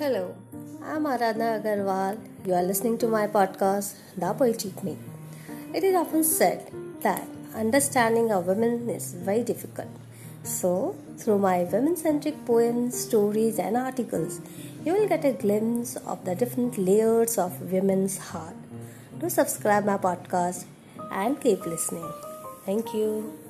Hello, I'm Aradhna Agarwal. You are listening to my podcast, The Poetic Me. It is often said that understanding a woman is very difficult. So, through my women centric poems, stories, and articles, you will get a glimpse of the different layers of women's heart. Do subscribe my podcast and keep listening. Thank you.